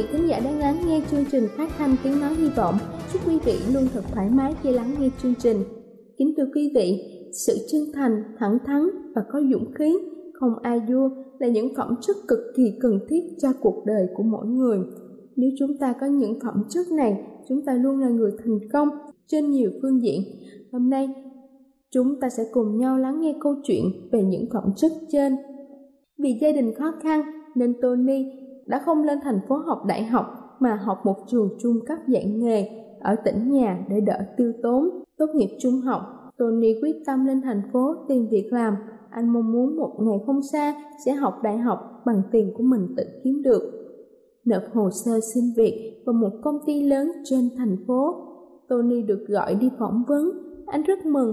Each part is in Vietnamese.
vị khán giả đang lắng nghe chương trình phát thanh tiếng nói hy vọng. Chúc quý vị luôn thật thoải mái khi lắng nghe chương trình. Kính thưa quý vị, sự chân thành, thẳng thắn và có dũng khí, không ai vua là những phẩm chất cực kỳ cần thiết cho cuộc đời của mỗi người. Nếu chúng ta có những phẩm chất này, chúng ta luôn là người thành công trên nhiều phương diện. Hôm nay, chúng ta sẽ cùng nhau lắng nghe câu chuyện về những phẩm chất trên. Vì gia đình khó khăn nên Tony đã không lên thành phố học đại học mà học một trường trung cấp dạy nghề ở tỉnh nhà để đỡ tiêu tốn. Tốt nghiệp trung học, Tony quyết tâm lên thành phố tìm việc làm. Anh mong muốn một ngày không xa sẽ học đại học bằng tiền của mình tự kiếm được. Nộp hồ sơ xin việc vào một công ty lớn trên thành phố. Tony được gọi đi phỏng vấn. Anh rất mừng,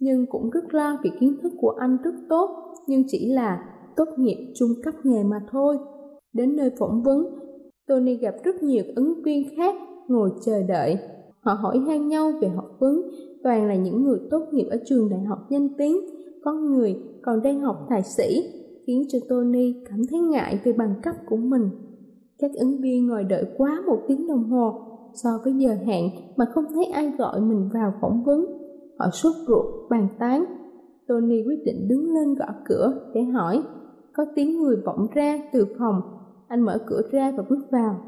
nhưng cũng rất lo vì kiến thức của anh rất tốt, nhưng chỉ là tốt nghiệp trung cấp nghề mà thôi. Đến nơi phỏng vấn, Tony gặp rất nhiều ứng viên khác ngồi chờ đợi. Họ hỏi han nhau về học vấn, toàn là những người tốt nghiệp ở trường đại học danh tiếng, có người còn đang học thạc sĩ, khiến cho Tony cảm thấy ngại về bằng cấp của mình. Các ứng viên ngồi đợi quá một tiếng đồng hồ so với giờ hẹn mà không thấy ai gọi mình vào phỏng vấn. Họ sốt ruột, bàn tán. Tony quyết định đứng lên gõ cửa để hỏi. Có tiếng người vọng ra từ phòng anh mở cửa ra và bước vào.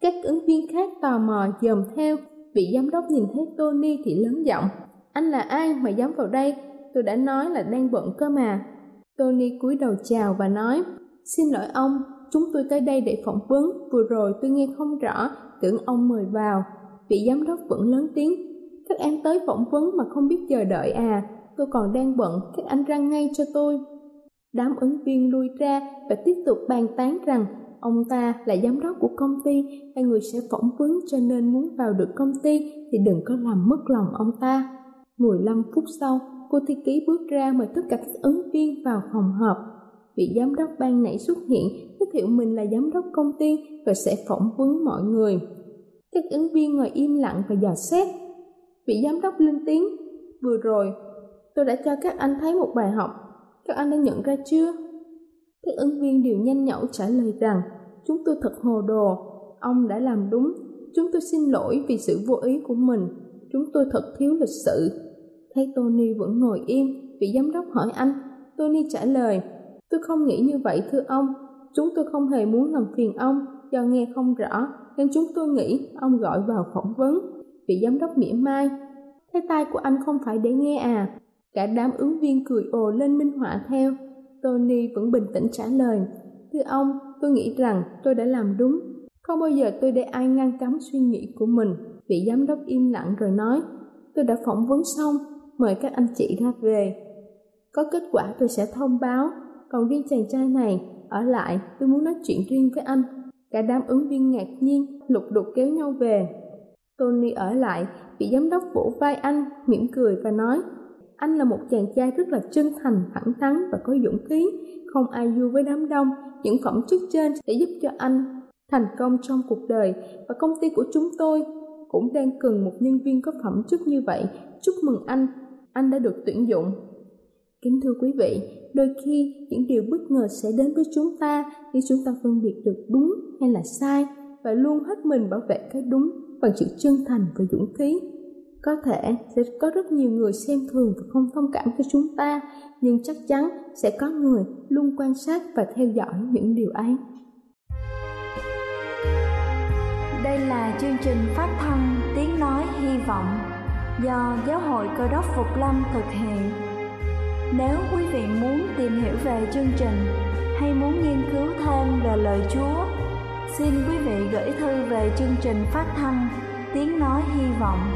Các ứng viên khác tò mò dòm theo, vị giám đốc nhìn thấy Tony thì lớn giọng. Anh là ai mà dám vào đây? Tôi đã nói là đang bận cơ mà. Tony cúi đầu chào và nói, Xin lỗi ông, chúng tôi tới đây để phỏng vấn, vừa rồi tôi nghe không rõ, tưởng ông mời vào. Vị giám đốc vẫn lớn tiếng, các em tới phỏng vấn mà không biết chờ đợi à, tôi còn đang bận, các anh răng ngay cho tôi. Đám ứng viên lui ra và tiếp tục bàn tán rằng ông ta là giám đốc của công ty, hai người sẽ phỏng vấn cho nên muốn vào được công ty thì đừng có làm mất lòng ông ta. 15 phút sau, cô thư ký bước ra mời tất cả các ứng viên vào phòng họp. Vị giám đốc ban nãy xuất hiện, giới thiệu mình là giám đốc công ty và sẽ phỏng vấn mọi người. Các ứng viên ngồi im lặng và dò xét. Vị giám đốc lên tiếng, vừa rồi, tôi đã cho các anh thấy một bài học các anh đã nhận ra chưa các ứng viên đều nhanh nhẩu trả lời rằng chúng tôi thật hồ đồ, ông đã làm đúng, chúng tôi xin lỗi vì sự vô ý của mình, chúng tôi thật thiếu lịch sự. Thấy Tony vẫn ngồi im, vị giám đốc hỏi anh, Tony trả lời, tôi không nghĩ như vậy thưa ông, chúng tôi không hề muốn làm phiền ông do nghe không rõ nên chúng tôi nghĩ ông gọi vào phỏng vấn. Vị giám đốc mỉa mai, thế tai của anh không phải để nghe à. Cả đám ứng viên cười ồ lên minh họa theo. Tony vẫn bình tĩnh trả lời, thưa ông, tôi nghĩ rằng tôi đã làm đúng. Không bao giờ tôi để ai ngăn cấm suy nghĩ của mình. Vị giám đốc im lặng rồi nói, tôi đã phỏng vấn xong, mời các anh chị ra về. Có kết quả tôi sẽ thông báo, còn riêng chàng trai này, ở lại tôi muốn nói chuyện riêng với anh. Cả đám ứng viên ngạc nhiên, lục đục kéo nhau về. Tony ở lại, vị giám đốc vỗ vai anh, mỉm cười và nói, anh là một chàng trai rất là chân thành, thẳng thắn và có dũng khí, không ai vui với đám đông, những phẩm chất trên sẽ giúp cho anh thành công trong cuộc đời và công ty của chúng tôi cũng đang cần một nhân viên có phẩm chất như vậy. Chúc mừng anh, anh đã được tuyển dụng. Kính thưa quý vị, đôi khi những điều bất ngờ sẽ đến với chúng ta khi chúng ta phân biệt được đúng hay là sai và luôn hết mình bảo vệ cái đúng bằng sự chân thành và dũng khí. Có thể sẽ có rất nhiều người xem thường và không thông cảm cho chúng ta, nhưng chắc chắn sẽ có người luôn quan sát và theo dõi những điều ấy. Đây là chương trình phát thanh Tiếng Nói Hy Vọng do Giáo hội Cơ đốc Phục Lâm thực hiện. Nếu quý vị muốn tìm hiểu về chương trình hay muốn nghiên cứu thêm về lời Chúa, xin quý vị gửi thư về chương trình phát thanh Tiếng Nói Hy Vọng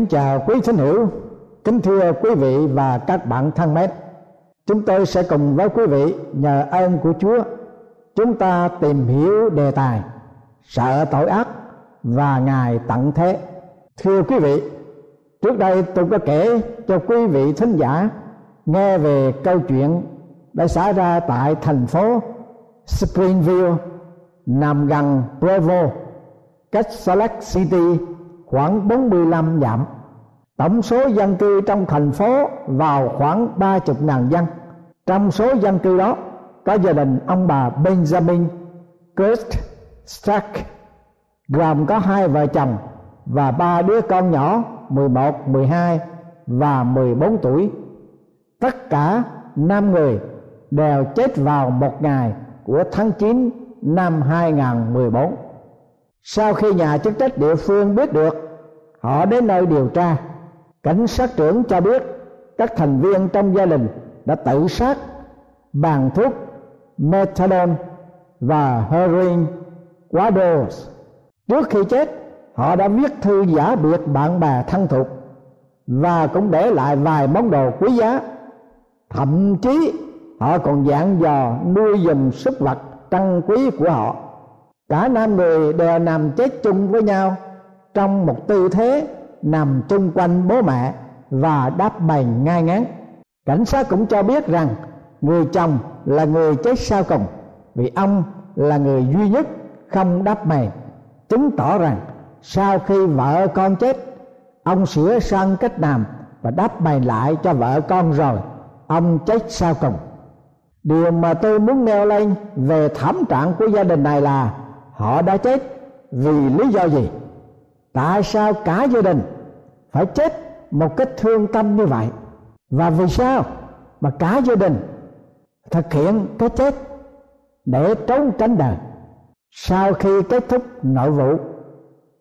Kính chào quý thính hữu, kính thưa quý vị và các bạn thân mến. Chúng tôi sẽ cùng với quý vị nhờ ơn của Chúa chúng ta tìm hiểu đề tài sợ tội ác và ngài tận thế. Thưa quý vị, trước đây tôi có kể cho quý vị thính giả nghe về câu chuyện đã xảy ra tại thành phố Springville nằm gần Provo, cách Salt Lake City khoảng 45 dặm. Tổng số dân cư trong thành phố vào khoảng 30 ngàn dân. Trong số dân cư đó có gia đình ông bà Benjamin Kurt Stark gồm có hai vợ chồng và ba đứa con nhỏ 11, 12 và 14 tuổi. Tất cả năm người đều chết vào một ngày của tháng 9 năm 2014 sau khi nhà chức trách địa phương biết được, họ đến nơi điều tra, cảnh sát trưởng cho biết các thành viên trong gia đình đã tự sát bằng thuốc methadone và heroin quá dose trước khi chết, họ đã viết thư giả biệt bạn bè thân thuộc và cũng để lại vài món đồ quý giá. Thậm chí, họ còn dạng dò nuôi dùm súc vật trân quý của họ cả năm người đều nằm chết chung với nhau. Trong một tư thế, nằm chung quanh bố mẹ và đáp bành ngai ngán. Cảnh sát cũng cho biết rằng, người chồng là người chết sau cùng, vì ông là người duy nhất không đáp mày chứng tỏ rằng, sau khi vợ con chết, ông sửa sang cách làm và đáp bày lại cho vợ con rồi, ông chết sau cùng. Điều mà tôi muốn nêu lên về thảm trạng của gia đình này là họ đã chết vì lý do gì? Tại sao cả gia đình phải chết một cách thương tâm như vậy? Và vì sao mà cả gia đình thực hiện cái chết để trốn tránh đời? Sau khi kết thúc nội vụ,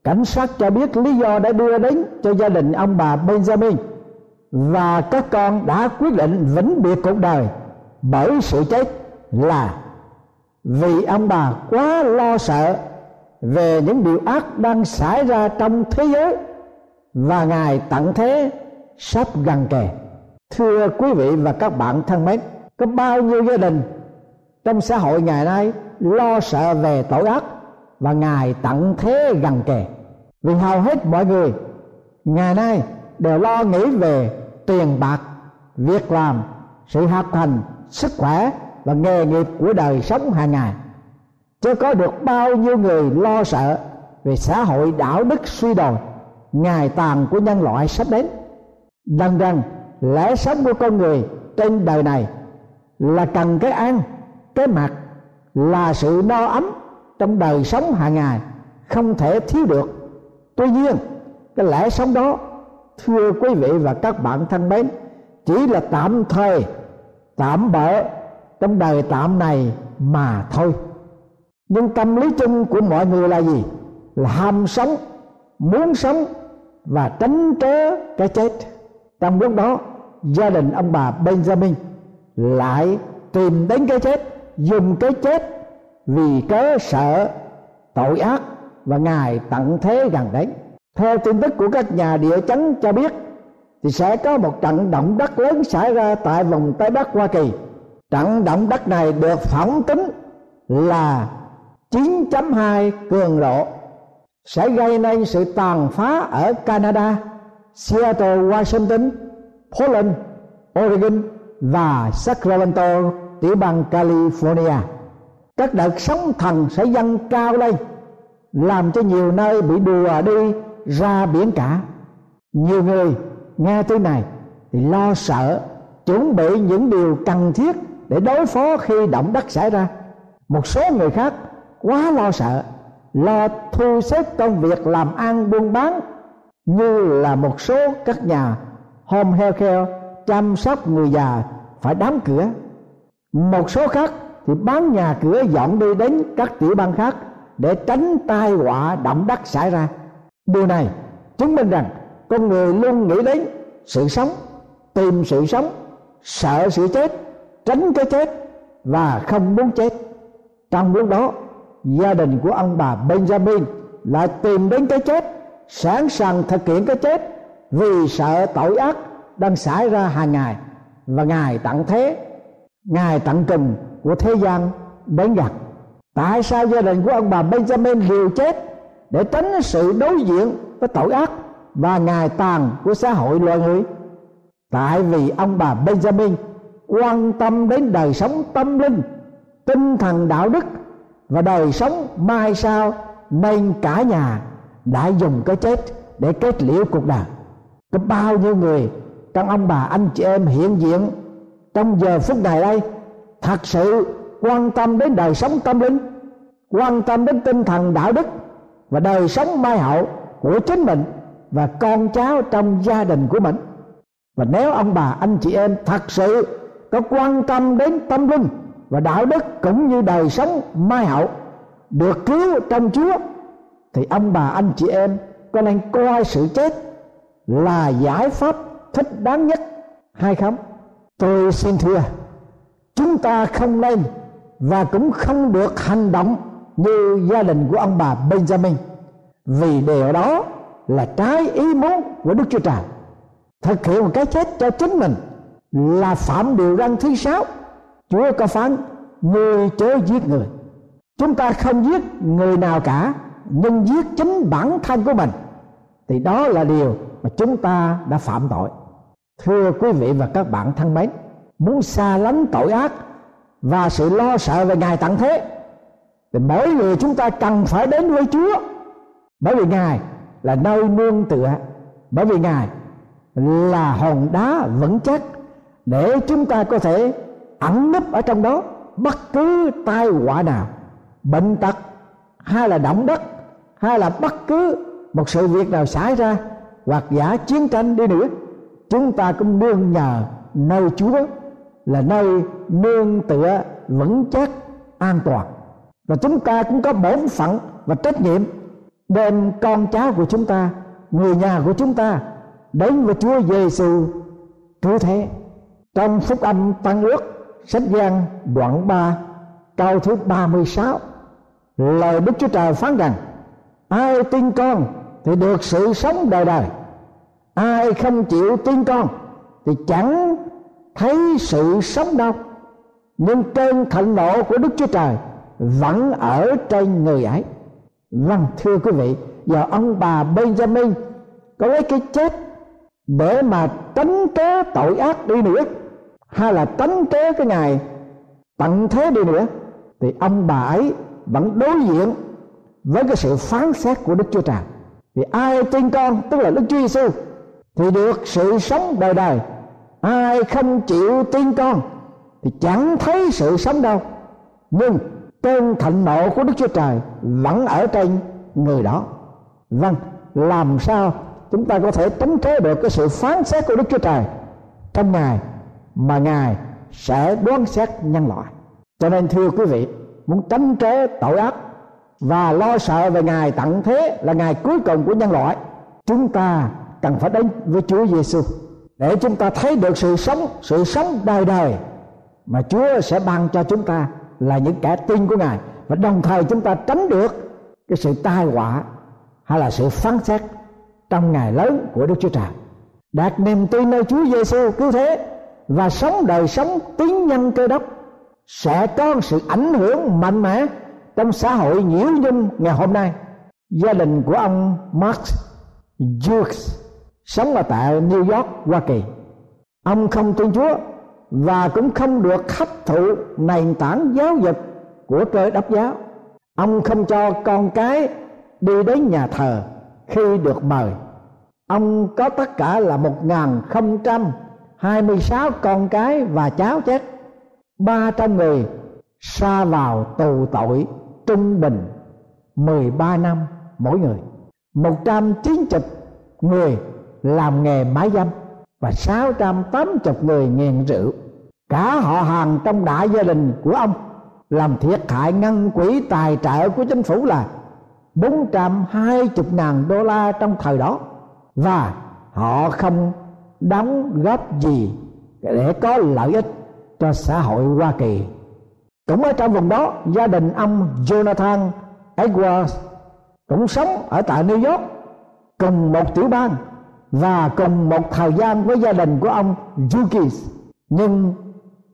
cảnh sát cho biết lý do đã đưa đến cho gia đình ông bà benjamin và các con đã quyết định vĩnh biệt cuộc đời bởi sự chết là vì ông bà quá lo sợ về những điều ác đang xảy ra trong thế giới, và ngài tận thế sắp gần kề. Thưa quý vị và các bạn thân mến, có bao nhiêu gia đình trong xã hội ngày nay lo sợ về tội ác, và ngài tận thế gần kề? Vì hầu hết mọi người ngày nay đều lo nghĩ về tiền bạc, việc làm, sự học hành, sức khỏe và nghề nghiệp của đời sống hàng ngày. Chứ có được bao nhiêu người lo sợ về xã hội đạo đức suy đồi, ngày tàn của nhân loại sắp đến. Đằng rằng lẽ sống của con người trên đời này là cần cái ăn, cái mặc, là sự no ấm trong đời sống hàng ngày, không thể thiếu được. Tuy nhiên, cái lẽ sống đó, thưa quý vị và các bạn thân mến, chỉ là tạm thời, tạm bỡ trong đời tạm này mà thôi. Nhưng tâm lý chung của mọi người là gì? Là ham sống, muốn sống và tránh trớ cái chết. Trong lúc đó, gia đình ông bà benjamin lại tìm đến cái chết, dùng cái chết vì cớ sợ, tội ác và ngài tận thế gần đến. Theo tin tức của các nhà địa chấn cho biết, thì sẽ có một trận động đất lớn xảy ra tại vùng tây bắc hoa kỳ trận động đất này được phỏng tính là 9.2 cường độ sẽ gây nên sự tàn phá ở Canada, Seattle, Washington, Portland, Oregon và Sacramento, tiểu bang California. Các đợt sóng thần sẽ dâng cao lên, làm cho nhiều nơi bị đùa đi ra biển cả. Nhiều người nghe tin này thì lo sợ, chuẩn bị những điều cần thiết để đối phó khi động đất xảy ra. Một số người khác quá lo sợ, lo thu xếp công việc làm ăn buôn bán, như là một số các nhà home health care chăm sóc người già phải đóng cửa. Một số khác thì bán nhà cửa dọn đi đến các tiểu bang khác để tránh tai họa động đất xảy ra. Điều này chứng minh rằng con người luôn nghĩ đến sự sống, tìm sự sống, sợ sự chết tránh cái chết và không muốn chết. Trong lúc đó, gia đình của ông bà benjamin lại tìm đến cái chết, sẵn sàng thực hiện cái chết vì sợ tội ác đang xảy ra hàng ngày và ngài tận thế, ngài tận cùng của thế gian đến gần tại sao gia đình của ông bà benjamin liều chết để tránh sự đối diện với tội ác và ngài tàn của xã hội loài người? Tại vì ông bà benjamin quan tâm đến đời sống tâm linh, tinh thần đạo đức và đời sống mai sau nên cả nhà đã dùng cái chết để kết liễu cuộc đời. Có bao nhiêu người trong ông bà, anh chị em hiện diện trong giờ phút này đây, thật sự quan tâm đến đời sống tâm linh, quan tâm đến tinh thần đạo đức và đời sống mai hậu của chính mình và con cháu trong gia đình của mình. Và nếu ông bà, anh chị em thật sự có quan tâm đến tâm linh và đạo đức cũng như đời sống mai hậu được cứu trong Chúa, thì ông bà, anh chị em có nên coi sự chết là giải pháp thích đáng nhất hay không? Tôi xin thưa, chúng ta không nên và cũng không được hành động như gia đình của ông bà Benjamin, vì điều đó là trái ý muốn của Đức Chúa Trời thực hiện một cái chết cho chính mình là phạm điều răn thứ sáu. Chúa có phán người chớ giết người. Chúng ta không giết người nào cả, nhưng giết chính bản thân của mình. Thì đó là điều mà chúng ta đã phạm tội. Thưa quý vị và các bạn thân mến, muốn xa lánh tội ác và sự lo sợ về ngài tận thế, thì mỗi người chúng ta cần phải đến với chúa. Bởi vì ngài là nơi nương tựa. Bởi vì ngài là hòn đá vững chắc để chúng ta có thể ẩn nấp ở trong đó bất cứ tai họa nào, bệnh tật hay là động đất hay là bất cứ một sự việc nào xảy ra hoặc giả chiến tranh đi nữa, chúng ta cũng nương nhờ nơi Chúa là nơi nương tựa vững chắc, an toàn. Và chúng ta cũng có bổn phận và trách nhiệm đem con cháu của chúng ta, người nhà của chúng ta, đến với Chúa Giêsu cứu thế trong phúc âm tăng ước, sách gian đoạn 3 câu thứ 36 lời Đức Chúa Trời phán rằng, ai tin con thì được sự sống đời đời. Ai không chịu tin con thì chẳng thấy sự sống đâu. Nhưng cơn thịnh nộ của Đức Chúa Trời vẫn ở trên người ấy. Vâng thưa quý vị, giờ ông bà Benjamin có lấy cái chết để mà tránh kế tội ác đi nữa, hay là tránh kế cái ngày tận thế đi nữa, thì ông bà ấy vẫn đối diện với cái sự phán xét của Đức Chúa Trời. Thì ai tin con, tức là Đức Chúa Giêsu thì được sự sống đời đời. Ai không chịu tin con, thì chẳng thấy sự sống đâu. Nhưng cơn thịnh nộ của Đức Chúa Trời vẫn ở trên người đó. Vâng làm sao chúng ta có thể tránh tré được cái sự phán xét của Đức Chúa Trời trong ngày, mà ngài sẽ đoán xét nhân loại. Cho nên, thưa quý vị, muốn tránh tré tội ác và lo sợ về ngài tận thế là ngày cuối cùng của nhân loại, chúng ta cần phải đến với Chúa Giêsu để chúng ta thấy được sự sống sự sống đời đời mà Chúa sẽ ban cho chúng ta là những kẻ tin của Ngài. Và đồng thời chúng ta tránh được cái sự tai họa hay là sự phán xét trong ngày lớn của Đức Chúa Trời. Đạt niềm tin nơi Chúa Giêsu cứu thế và sống đời sống tín nhân cơ đốc sẽ có sự ảnh hưởng mạnh mẽ trong xã hội nhiễu nhung ngày hôm nay. Gia đình của ông Mark Jukes sống ở tại New York, Hoa Kỳ. Ông không tin Chúa và cũng không được hấp thụ nền tảng giáo dục của cơ đốc giáo. Ông không cho con cái đi đến nhà thờ khi được mời. Ông có tất cả là một ngàn không trăm hai mươi sáu con cái và cháu chết. Ba trăm người xa vào tù tội trung bình 13 năm mỗi người. 190 người làm nghề mái dâm và 680 người nghiện rượu. Cả họ hàng trong đại gia đình của ông. Làm thiệt hại ngân quỹ tài trợ của chính phủ là 420 ngàn đô la trong thời đó. Và họ không đóng góp gì để có lợi ích cho xã hội Hoa Kỳ. Cũng ở trong vùng đó, gia đình ông Jonathan Edwards cũng sống ở tại New York cùng một tiểu bang và cùng một thời gian với gia đình của ông Jukis nhưng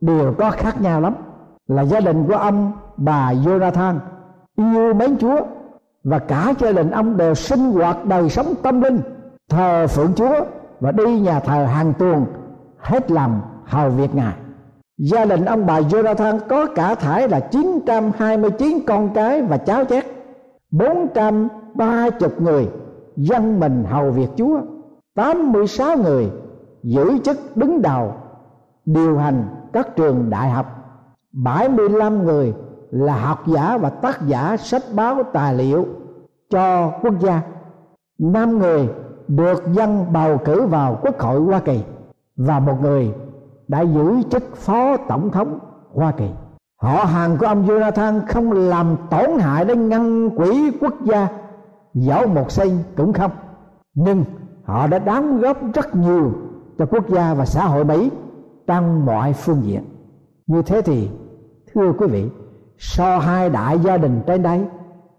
điều có khác nhau lắm là gia đình của ông bà Jonathan yêu mến Chúa và cả gia đình ông đều sinh hoạt đời sống tâm linh, thờ phượng Chúa và đi nhà thờ hàng tuần, hết lòng hầu việc ngài. Gia đình ông bà Jonathan có cả thải là 929 con cái và cháu chét 430 người dân mình hầu việc Chúa 86 người giữ chức đứng đầu, điều hành các trường đại học 75 người là học giả và tác giả sách báo tài liệu cho quốc gia. Năm người được dân bầu cử vào quốc hội Hoa Kỳ và một người đã giữ chức phó tổng thống Hoa Kỳ. Họ hàng của ông Jonathan không làm tổn hại đến ngân quỹ quốc gia, dẫu một xây cũng không. Nhưng họ đã đóng góp rất nhiều cho quốc gia và xã hội Mỹ trong mọi phương diện. Như thế thì, thưa quý vị so hai đại gia đình trên đây,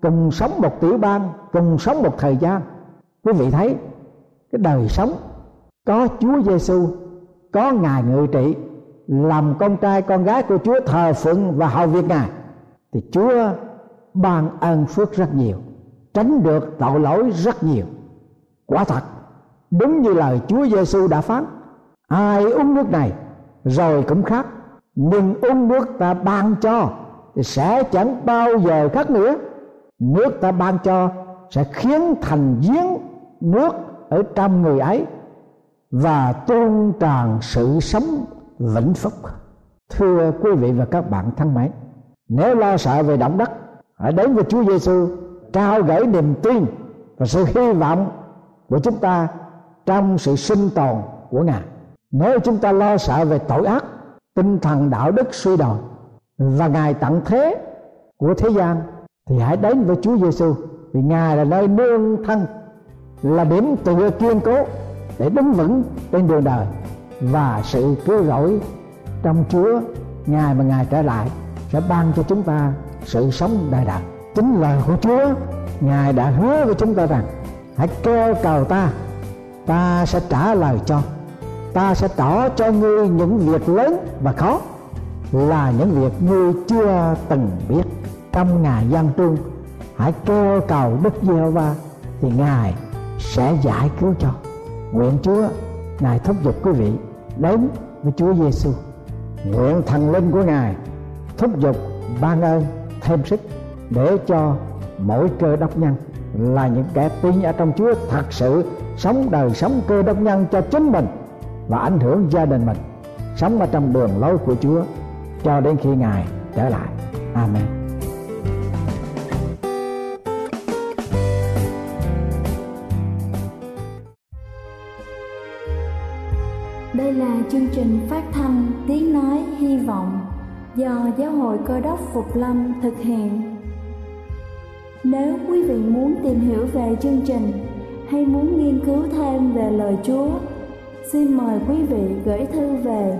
cùng sống một tiểu bang, cùng sống một thời gian. Quý vị thấy, cái đời sống có Chúa Giêsu có ngài ngự trị, làm con trai con gái của Chúa thờ phượng và hầu việc ngài, thì Chúa ban ơn phước rất nhiều, tránh được tội lỗi rất nhiều. Quả thật, đúng như lời Chúa Giêsu đã phán, ai uống nước này rồi cũng khát, nhưng uống nước ta ban cho thì sẽ chẳng bao giờ khác nữa. Nước ta ban cho sẽ khiến thành giếng nước ở trong người ấy và tuôn tràn sự sống vĩnh phúc. Thưa quý vị và các bạn thân mến, nếu lo sợ về động đất, hãy đến với Chúa Giêsu trao gửi niềm tin và sự hy vọng của chúng ta trong sự sinh tồn của Ngài. Nếu chúng ta lo sợ về tội ác, tinh thần đạo đức suy đồi và ngài tận thế của thế gian, thì hãy đến với Chúa Giêsu vì ngài là nơi nương thân, là điểm tựa kiên cố để đứng vững trên đường đời và sự cứu rỗi trong Chúa ngài mà ngài trở lại sẽ ban cho chúng ta sự sống đời đời chính lời của Chúa, ngài đã hứa với chúng ta rằng, hãy kêu cầu ta ta sẽ trả lời cho, ta sẽ tỏ cho ngươi những việc lớn và khó là những việc ngươi chưa từng biết. Trong ngày gian trung, hãy kêu cầu đức giê va thì ngài sẽ giải cứu cho. Nguyện chúa, ngài thúc giục quý vị đến với chúa giêsu nguyện thần linh của ngài thúc giục ban ơn thêm sức để cho mỗi cơ đốc nhân là những kẻ tin ở trong Chúa thật sự sống đời sống cơ đốc nhân cho chính mình và ảnh hưởng gia đình mình, sống ở trong đường lối của Chúa cho đến khi Ngài trở lại. Amen. Đây là chương trình phát thanh Tiếng Nói Hy Vọng do Giáo hội Cơ đốc Phục Lâm thực hiện. Nếu quý vị muốn tìm hiểu về chương trình hay muốn nghiên cứu thêm về lời Chúa, xin mời quý vị gửi thư về